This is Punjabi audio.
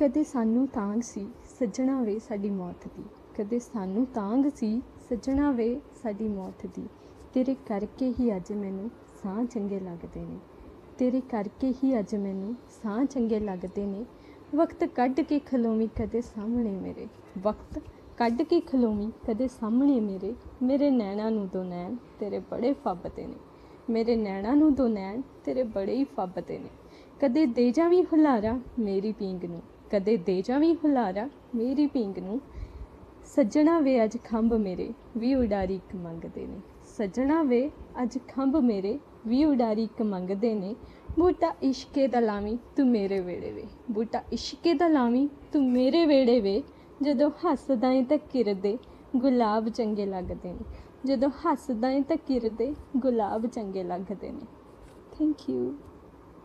ਕਦੇ ਸਾਨੂੰ ਤਾਂਗ ਸੀ, ਸੱਜਣਾ ਵੇ ਸਾਡੀ ਮੌਤ ਦੀ। ਕਦੇ ਸਾਨੂੰ ਤਾਂਗ ਸੀ, ਸੱਜਣਾ ਵੇ ਸਾਡੀ ਮੌਤ ਦੀ। ਤੇਰੇ ਕਰਕੇ ਹੀ ਅੱਜ ਮੈਨੂੰ ਸਾਹ ਚੰਗੇ ਲੱਗਦੇ ਨੇ। ਤੇਰੇ ਕਰਕੇ ਹੀ ਅੱਜ ਮੈਨੂੰ ਸਾਹ ਚੰਗੇ ਲੱਗਦੇ ਨੇ। ਵਕਤ ਕੱਢ ਕੇ ਖਲੋਵੀਂ ਕਦੇ ਸਾਹਮਣੇ ਮੇਰੇ। ਵਕਤ ਕੱਢ ਕੇ ਖਲੋਵੀਂ ਕਦੇ ਸਾਹਮਣੇ ਮੇਰੇ। ਮੇਰੇ ਨੈਣਾ ਨੂੰ ਦੋ ਨੈਣ ਤੇਰੇ ਬੜੇ ਫੱਬਦੇ ਨੇ। ਮੇਰੇ ਨੈਣਾ ਨੂੰ ਦੋ ਨੈਣ ਤੇਰੇ ਬੜੇ ਹੀ ਫੱਬਦੇ ਨੇ। ਕਦੇ ਦੇ ਜਾਵੀਂ ਹੁਲਾਰਾ ਮੇਰੀ ਪੀਂਗ ਨੂੰ, ਕਦੇ ਦੇ ਜਾਵੀਂ ਹੁਲਾਰਾ ਮੇਰੀ ਪੀਂਗ ਨੂੰ। ਸੱਜਣਾ ਵੇ ਅੱਜ ਖੰਭ ਮੇਰੇ, ਵੀ ਉਡਾਰੀ ਇੱਕ ਮੰਗਦੇ ਨੇ। ਸੱਜਣਾ ਵੇ ਅੱਜ ਖੰਭ ਮੇਰੇ, ਵੀ ਉਡਾਰੀ ਇੱਕ ਮੰਗਦੇ ਨੇ। ਬੂਟਾ ਇਸ਼ਕੇ ਦਾ ਲਾਵੀਂ, ਤੂੰ ਮੇਰੇ ਵੇੜੇ ਵੇ। ਬੂਟਾ ਇਸ਼ਕੇ ਦਾ ਲਾਵੀਂ, ਤੂੰ ਮੇਰੇ ਵੇੜੇ ਵੇ। ਜਦੋਂ ਹੱਸਦਾ ਏ ਤਾਂ ਕਿਰਦੇ, ਗੁਲਾਬ ਚੰਗੇ ਲੱਗਦੇ ਨੇ। ਜਦੋਂ ਹੱਸਦਾ ਏ ਤਾਂ ਕਿਰਦੇ ਗੁਲਾਬ ਚੰਗੇ ਲੱਗਦੇ ਨੇ। Thank you